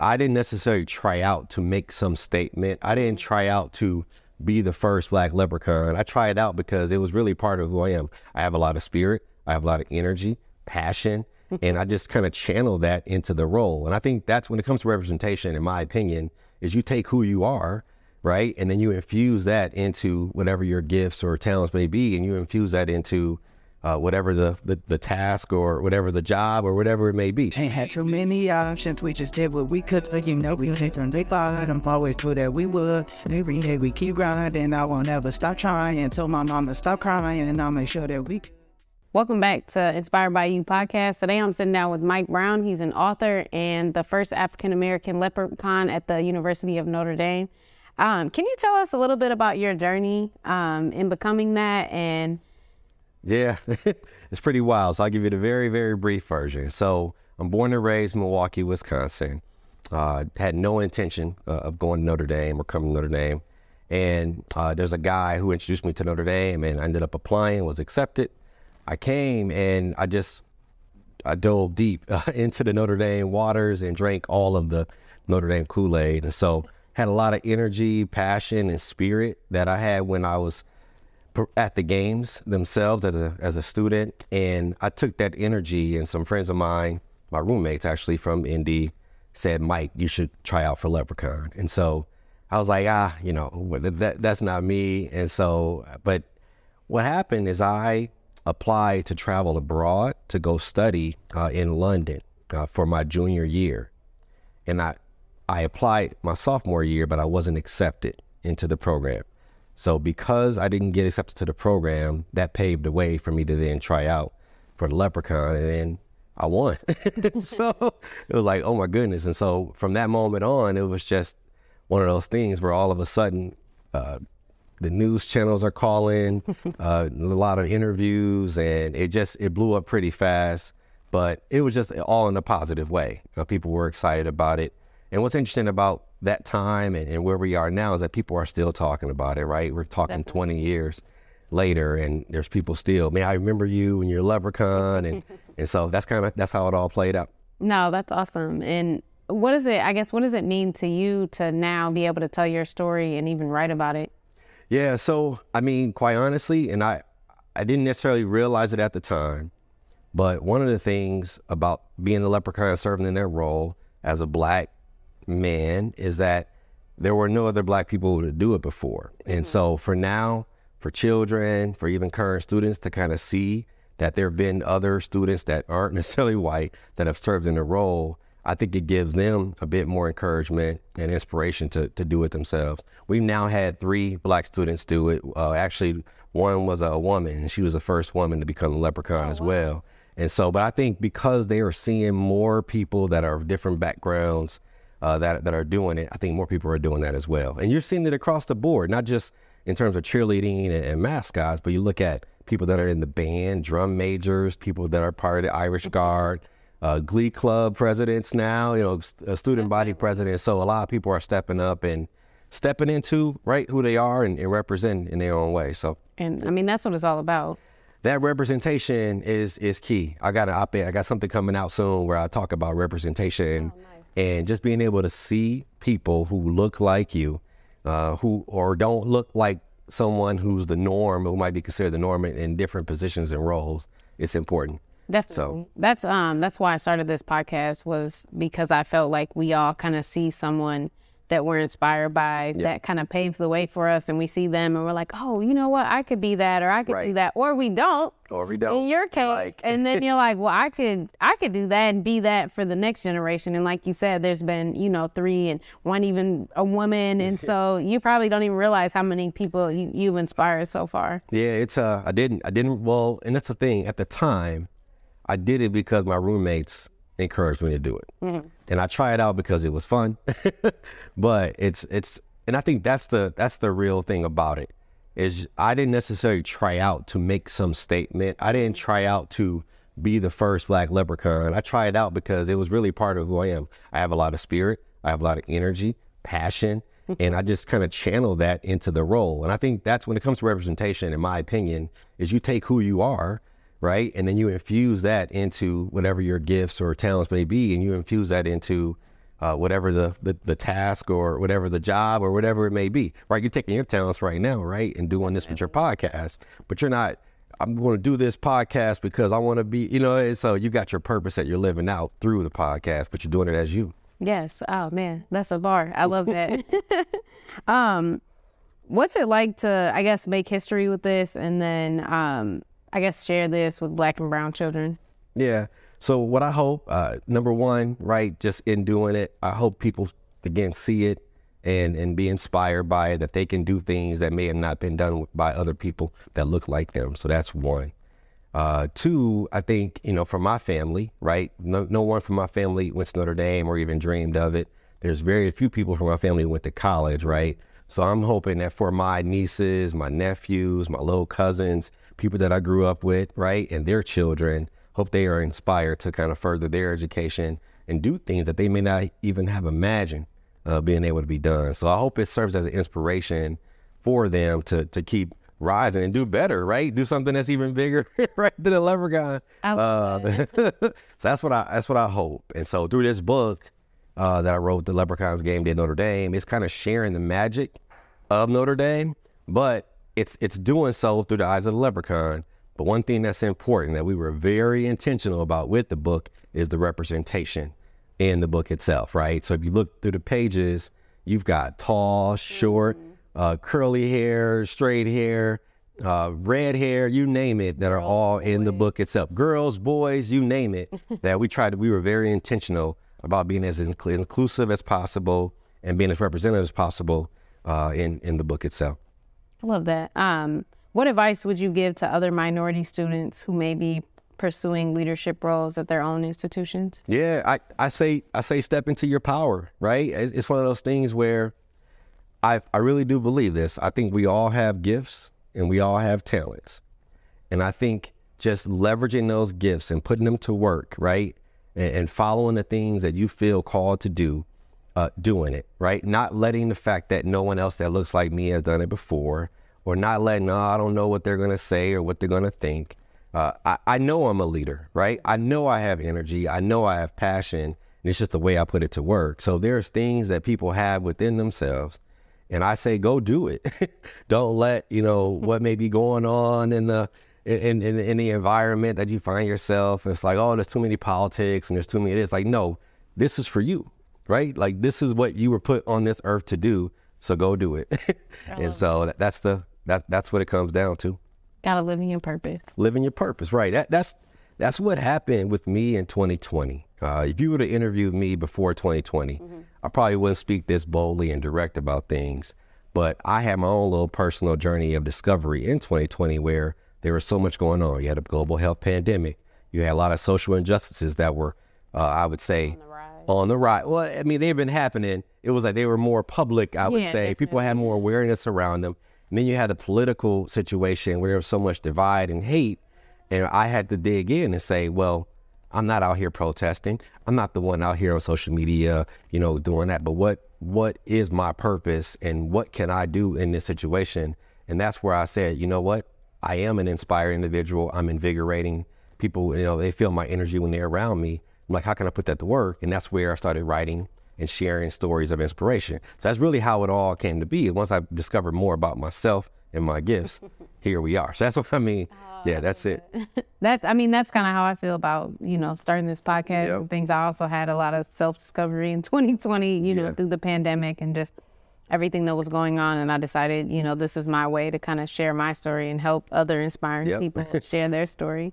I didn't necessarily try out to make some statement. I didn't try out to be the first black leprechaun. I tried out because it was really part of who I am. I have a lot of spirit, I have a lot of energy, passion, hmm. and I just kind of channel that into the role. And I think that's when it comes to representation, in my opinion, is you take who you are, right? And then you infuse that into whatever your gifts or talents may be, and you infuse that into uh, whatever the, the, the task or whatever the job or whatever it may be. Ain't had too many options. We just did what we could. You know, we came from the bottom. Always knew that we would. Every day we keep grinding. I won't ever stop trying until my mama stop crying. And I'll make sure that we. Welcome back to Inspired by You podcast. Today I'm sitting down with Mike Brown. He's an author and the first African American leprechaun at the University of Notre Dame. Um, can you tell us a little bit about your journey um, in becoming that and yeah, it's pretty wild. So I'll give you the very, very brief version. So I'm born and raised Milwaukee, Wisconsin. Uh, had no intention uh, of going to Notre Dame or coming to Notre Dame. And uh, there's a guy who introduced me to Notre Dame and I ended up applying, was accepted. I came and I just I dove deep uh, into the Notre Dame waters and drank all of the Notre Dame Kool-Aid. And so had a lot of energy, passion, and spirit that I had when I was – at the games themselves as a as a student, and I took that energy. And some friends of mine, my roommates actually from Indy, said, "Mike, you should try out for Leprechaun." And so I was like, ah, you know, that that's not me. And so, but what happened is I applied to travel abroad to go study uh, in London uh, for my junior year, and I I applied my sophomore year, but I wasn't accepted into the program. So because I didn't get accepted to the program, that paved the way for me to then try out for the Leprechaun, and then I won. so it was like, oh my goodness! And so from that moment on, it was just one of those things where all of a sudden. Uh, the news channels are calling, uh, a lot of interviews, and it just it blew up pretty fast. But it was just all in a positive way. People were excited about it. And what's interesting about that time and, and, where we are now is that people are still talking about it, right? We're talking Definitely. 20 years later and there's people still, man, I remember you and your leprechaun. And, and so that's kind of, that's how it all played out. No, that's awesome. And what is it, I guess, what does it mean to you to now be able to tell your story and even write about it? Yeah. So, I mean, quite honestly, and I, I didn't necessarily realize it at the time, but one of the things about being the leprechaun serving in that role as a black man is that there were no other black people to do it before. Mm-hmm. And so for now, for children, for even current students to kind of see that there have been other students that aren't necessarily white that have served in the role, I think it gives them a bit more encouragement and inspiration to, to do it themselves. We've now had three black students do it. Uh, actually, one was a woman, and she was the first woman to become a leprechaun oh, as wow. well. And so, but I think because they are seeing more people that are of different backgrounds uh, that that are doing it. I think more people are doing that as well, and you're seeing it across the board, not just in terms of cheerleading and, and mascots, but you look at people that are in the band, drum majors, people that are part of the Irish Guard, uh, Glee Club presidents now, you know, a student body president. So a lot of people are stepping up and stepping into right who they are and, and representing in their own way. So, and I mean that's what it's all about that representation is is key. I got an op-ed. I got something coming out soon where I talk about representation oh, nice and just being able to see people who look like you, uh, who or don't look like someone who's the norm, who might be considered the norm in, in different positions and roles, it's important. Definitely. So that's um that's why I started this podcast was because I felt like we all kind of see someone that we're inspired by that kind of paves the way for us and we see them and we're like oh you know what i could be that or i could right. do that or we don't or we don't in your case like. and then you're like well i could i could do that and be that for the next generation and like you said there's been you know three and one even a woman and so you probably don't even realize how many people you, you've inspired so far yeah it's uh i didn't i didn't well and that's the thing at the time i did it because my roommates encouraged me to do it. Mm-hmm. And I try it out because it was fun. but it's it's and I think that's the that's the real thing about it. Is I didn't necessarily try out to make some statement. I didn't try out to be the first black leprechaun. I tried it out because it was really part of who I am. I have a lot of spirit, I have a lot of energy, passion, and I just kind of channel that into the role. And I think that's when it comes to representation, in my opinion, is you take who you are right? And then you infuse that into whatever your gifts or talents may be, and you infuse that into uh, whatever the, the the task or whatever the job or whatever it may be. Right, you're taking your talents right now, right, and doing this with your podcast, but you're not. I'm going to do this podcast because I want to be, you know. And so you got your purpose that you're living out through the podcast, but you're doing it as you. Yes. Oh man, that's a bar. I love that. um, what's it like to, I guess, make history with this, and then, um, I guess, share this with Black and Brown children? Yeah. So what I hope, uh, number one, right, just in doing it, I hope people again see it and and be inspired by it that they can do things that may have not been done by other people that look like them. So that's one. Uh, two, I think you know, for my family, right? No, no one from my family went to Notre Dame or even dreamed of it. There's very few people from my family who went to college, right? So I'm hoping that for my nieces, my nephews, my little cousins, people that I grew up with, right, and their children, hope they are inspired to kind of further their education and do things that they may not even have imagined uh, being able to be done. So I hope it serves as an inspiration for them to to keep rising and do better, right? Do something that's even bigger, right, than a leprechaun. Uh, so that's what I that's what I hope. And so through this book uh, that I wrote, The Leprechauns Game Day Notre Dame, it's kind of sharing the magic of Notre Dame, but it's it's doing so through the eyes of the leprechaun. But one thing that's important that we were very intentional about with the book is the representation in the book itself, right? So if you look through the pages, you've got tall, short, uh, curly hair, straight hair, uh, red hair, you name it, that are all in the book itself. Girls, boys, you name it. that we tried. to We were very intentional about being as incl- inclusive as possible and being as representative as possible uh, in in the book itself. I love that. Um, what advice would you give to other minority students who may be pursuing leadership roles at their own institutions? Yeah, I, I say I say step into your power, right? It's, it's one of those things where I I really do believe this. I think we all have gifts and we all have talents, and I think just leveraging those gifts and putting them to work, right, and, and following the things that you feel called to do, uh, doing it, right? Not letting the fact that no one else that looks like me has done it before, or not letting, oh, I don't know what they're gonna say or what they're gonna think. Uh, I, I know I'm a leader, right? I know I have energy. I know I have passion. And it's just the way I put it to work. So there's things that people have within themselves. And I say, go do it. Don't let, you know, what may be going on in the in, in, in the environment that you find yourself. It's like, oh, there's too many politics and there's too many It's Like, no, this is for you, right? Like this is what you were put on this earth to do. So go do it. and so that, that's the that that's what it comes down to Gotta live in your purpose. living your purpose. Right. That, that's that's what happened with me in 2020. Uh, if you would have interviewed me before 2020, I probably wouldn't speak this boldly and direct about things. But I had my own little personal journey of discovery in 2020 where there was so much going on. You had a global health pandemic. You had a lot of social injustices that were, uh, I would say, on the right. Well, I mean, they've been happening. It was like they were more public, I would Yeah, say. People had more awareness around them. And then you had a political situation where there was so much divide and hate. And I had to dig in and say, well, I'm not out here protesting. I'm not the one out here on social media, you know, doing that. But what what is my purpose and what can I do in this situation? And that's where I said, you know what? I am an inspired individual. I'm invigorating people. You know, they feel my energy when they're around me. I'm like, how can I put that to work? And that's where I started writing and sharing stories of inspiration. So that's really how it all came to be. Once I discovered more about myself and my gifts, here we are. So that's what I mean. yeah, that's it. That's, I mean, that's kind of how I feel about, you know, starting this podcast Yep. and things. I also had a lot of self discovery in 2020, you know, Yeah. through the pandemic and just everything that was going on. And I decided, you know, this is my way to kind of share my story and help other inspiring Yep. people share their story.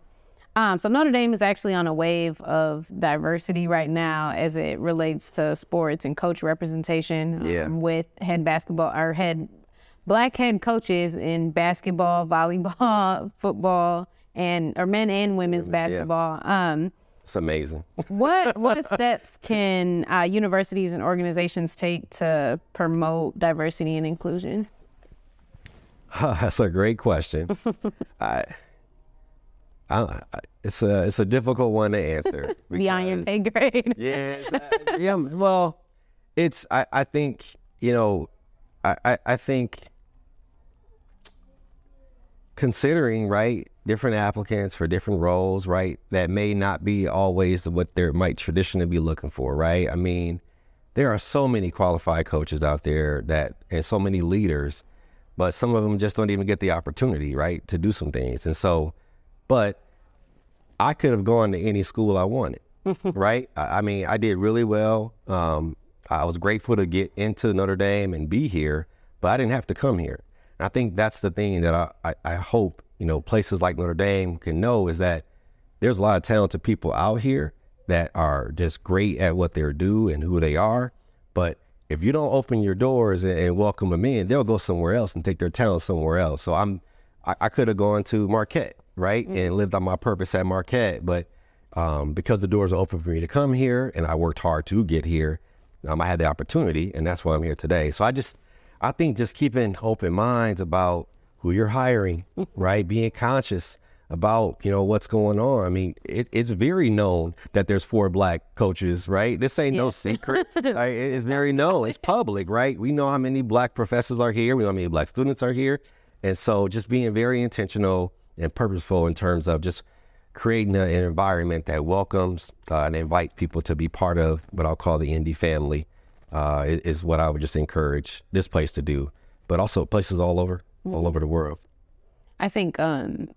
Um, so Notre Dame is actually on a wave of diversity right now as it relates to sports and coach representation um, Yeah. with head basketball or head black head coaches in basketball, volleyball, football, and or men and women's basketball. Um, It's amazing. what what steps can uh, universities and organizations take to promote diversity and inclusion? That's a great question. I, I, I- it's a it's a difficult one to answer. Beyond your pay grade. Yes. I- yeah. Well, it's I, I think, you know, I, I, I think considering, right, different applicants for different roles, right, that may not be always what they might traditionally be looking for, right? I mean, there are so many qualified coaches out there that, and so many leaders, but some of them just don't even get the opportunity, right, to do some things. And so, but I could have gone to any school I wanted, right? I, I mean, I did really well. Um, I was grateful to get into Notre Dame and be here, but I didn't have to come here. And I think that's the thing that I, I, I hope, you know, places like Notre Dame can know is that there's a lot of talented people out here that are just great at what they do and who they are. But if you don't open your doors and, and welcome them in, they'll go somewhere else and take their talent somewhere else. So I'm, I, I could have gone to Marquette, right, mm-hmm. and lived on my purpose at Marquette, but um, because the doors are open for me to come here, and I worked hard to get here, um, I had the opportunity, and that's why I'm here today. So I just, I think just keeping open minds about who you're hiring, right, being conscious about you know what's going on. I mean, it, it's very known that there's four black coaches, right? This ain't yeah. no secret. right? It's very known. It's public, right? We know how many black professors are here. We know how many black students are here, and so just being very intentional and purposeful in terms of just creating a, an environment that welcomes uh, and invites people to be part of what I'll call the ND family uh, is, is, what I would just encourage this place to do, but also places all over, mm-hmm. all over the world. I think um,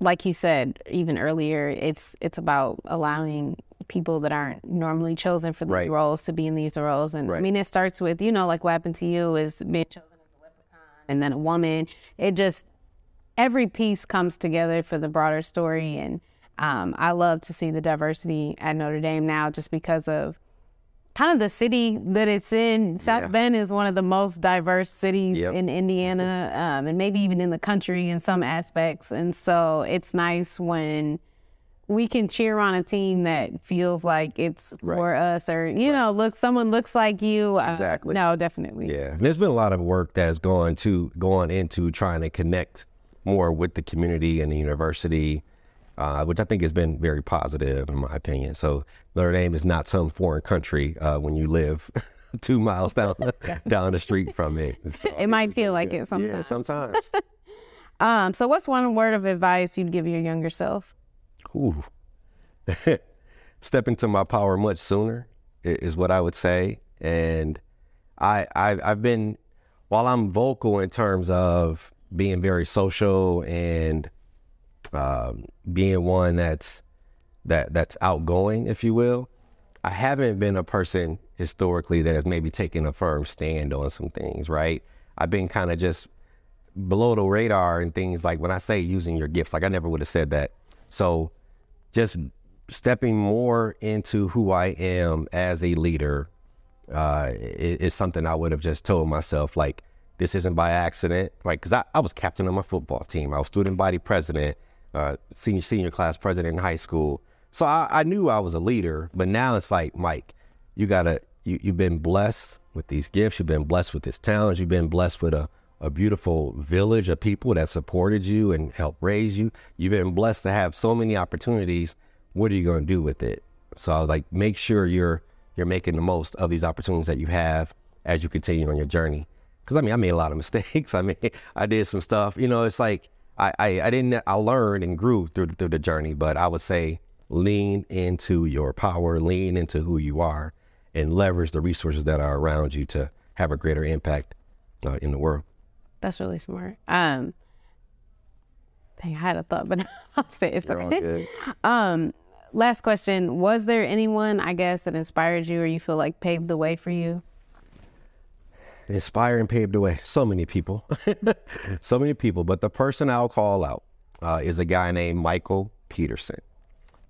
like you said even earlier, it's it's about allowing people that aren't normally chosen for these right. roles to be in these roles. And right. I mean, it starts with you know like what happened to you is being chosen as a leprechaun and then a woman. It just every piece comes together for the broader story. And um, I love to see the diversity at Notre Dame now, just because of kind of the city that it's in. South yeah. Bend is one of the most diverse cities yep. in Indiana, um, and maybe even in the country in some aspects. And so it's nice when we can cheer on a team that feels like it's right. for us, or you right. know, look, someone looks like you. Uh, exactly. No, definitely. Yeah, there's been a lot of work that's gone to going into trying to connect more with the community and the university uh, which I think has been very positive in my opinion. So Notre Dame is not some foreign country uh, when you live two miles down down the street from it. So it might feel like it sometimes. Yeah, sometimes. um, so what's one word of advice you'd give your younger self? Ooh, step into my power much sooner is what I would say. And I, I I've been while I'm vocal in terms of being very social and um, being one that's that that's outgoing, if you will. I haven't been a person historically that has maybe taken a firm stand on some things, right? I've been kind of just below the radar and things like when I say using your gifts, like I never would have said that. So just stepping more into who I am as a leader uh, is, is, something I would have just told myself, like, this isn't by accident, right? Because I, I was captain of my football team, I was student body president uh, senior senior class president in high school. So I, I, knew I was a leader, but now it's like Mike, you gotta you, you've been blessed with these gifts, you've been blessed with this talent, you've been blessed with a, a beautiful village of people that supported you and helped raise you. You've been blessed to have so many opportunities. What are you gonna do with it? So I was like, make sure you're you're making the most of these opportunities that you have as you continue on your journey. Because I mean, I made a lot of mistakes. I mean, I did some stuff. You know, it's like I, I, I didn't I learned and grew through through the journey, but I would say lean into your power, lean into who you are, and leverage the resources that are around you to have a greater impact uh, in the world. That's really smart. Um, dang, I had a thought, but I'll stay. It's You're okay. Um, last question: Was there anyone, I guess, that inspired you, or you feel like paved the way for you? Inspired and paved the way. So many people, so many people. But the person I'll call out uh, is a guy named Michael Peterson.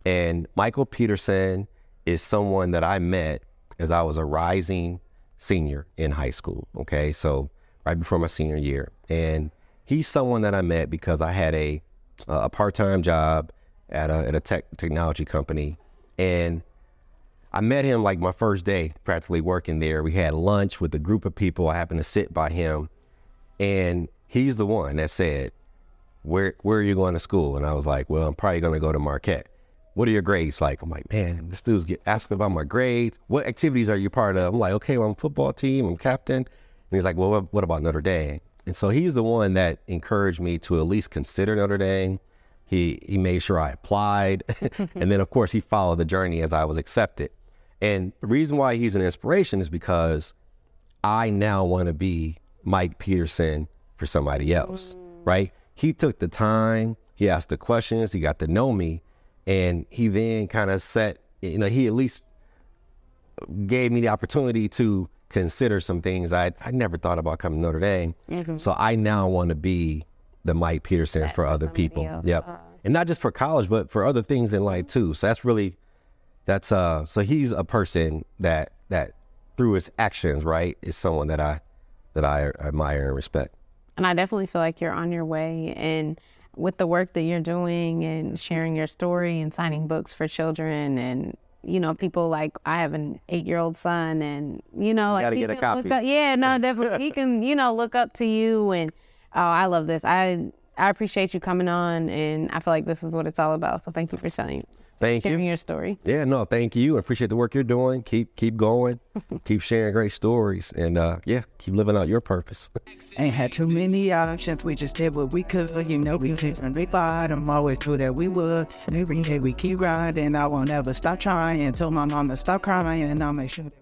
And Michael Peterson is someone that I met as I was a rising senior in high school. Okay, so right before my senior year, and he's someone that I met because I had a a part time job at a at a tech technology company, and I met him like my first day practically working there. We had lunch with a group of people. I happened to sit by him, and he's the one that said, "Where where are you going to school?" And I was like, "Well, I'm probably going to go to Marquette." What are your grades like? I'm like, man, this dude's get asking about my grades. What activities are you part of? I'm like, okay, well, I'm football team. I'm captain. And he's like, well, what about Notre Dame? And so he's the one that encouraged me to at least consider Notre Dame. He he made sure I applied, and then of course he followed the journey as I was accepted. And the reason why he's an inspiration is because I now want to be Mike Peterson for somebody else, right? He took the time, he asked the questions, he got to know me, and he then kind of set, you know, he at least gave me the opportunity to consider some things I I never thought about coming to Notre Dame. So I now want to be the Mike Peterson for other people. else. Yep. Uh. And not just for college, but for other things in life too. So that's really that's uh so he's a person that that through his actions, right, is someone that I that I admire and respect. And I definitely feel like you're on your way. And with the work that you're doing and sharing your story and signing books for children and you know, people like I have an eight year old son and you know, like gotta he get a can look copy. up- yeah, no, definitely he can, you know, look up to you and oh, I love this. I I appreciate you coming on and I feel like this is what it's all about. So thank you for telling Thank you. sharing you. your story. Yeah, no, thank you. I appreciate the work you're doing. Keep keep going. keep sharing great stories and uh yeah, keep living out your purpose. Ain't had too many options, we just did what we could. You know, we came from the bottom, always knew that we would. And every day we keep grinding, I won't ever stop trying. Until my mama stop crying, and I'll make sure that.